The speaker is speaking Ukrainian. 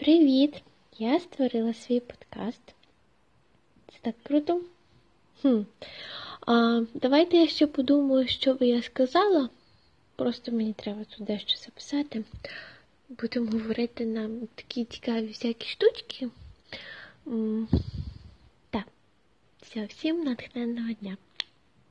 Привіт! Я створила свій подкаст. Це так круто. Хм. А, Давайте я ще подумаю, що би я сказала. Просто мені треба тут дещо записати. Будемо говорити на такі цікаві всякі штучки. Так, все, всім натхненного дня!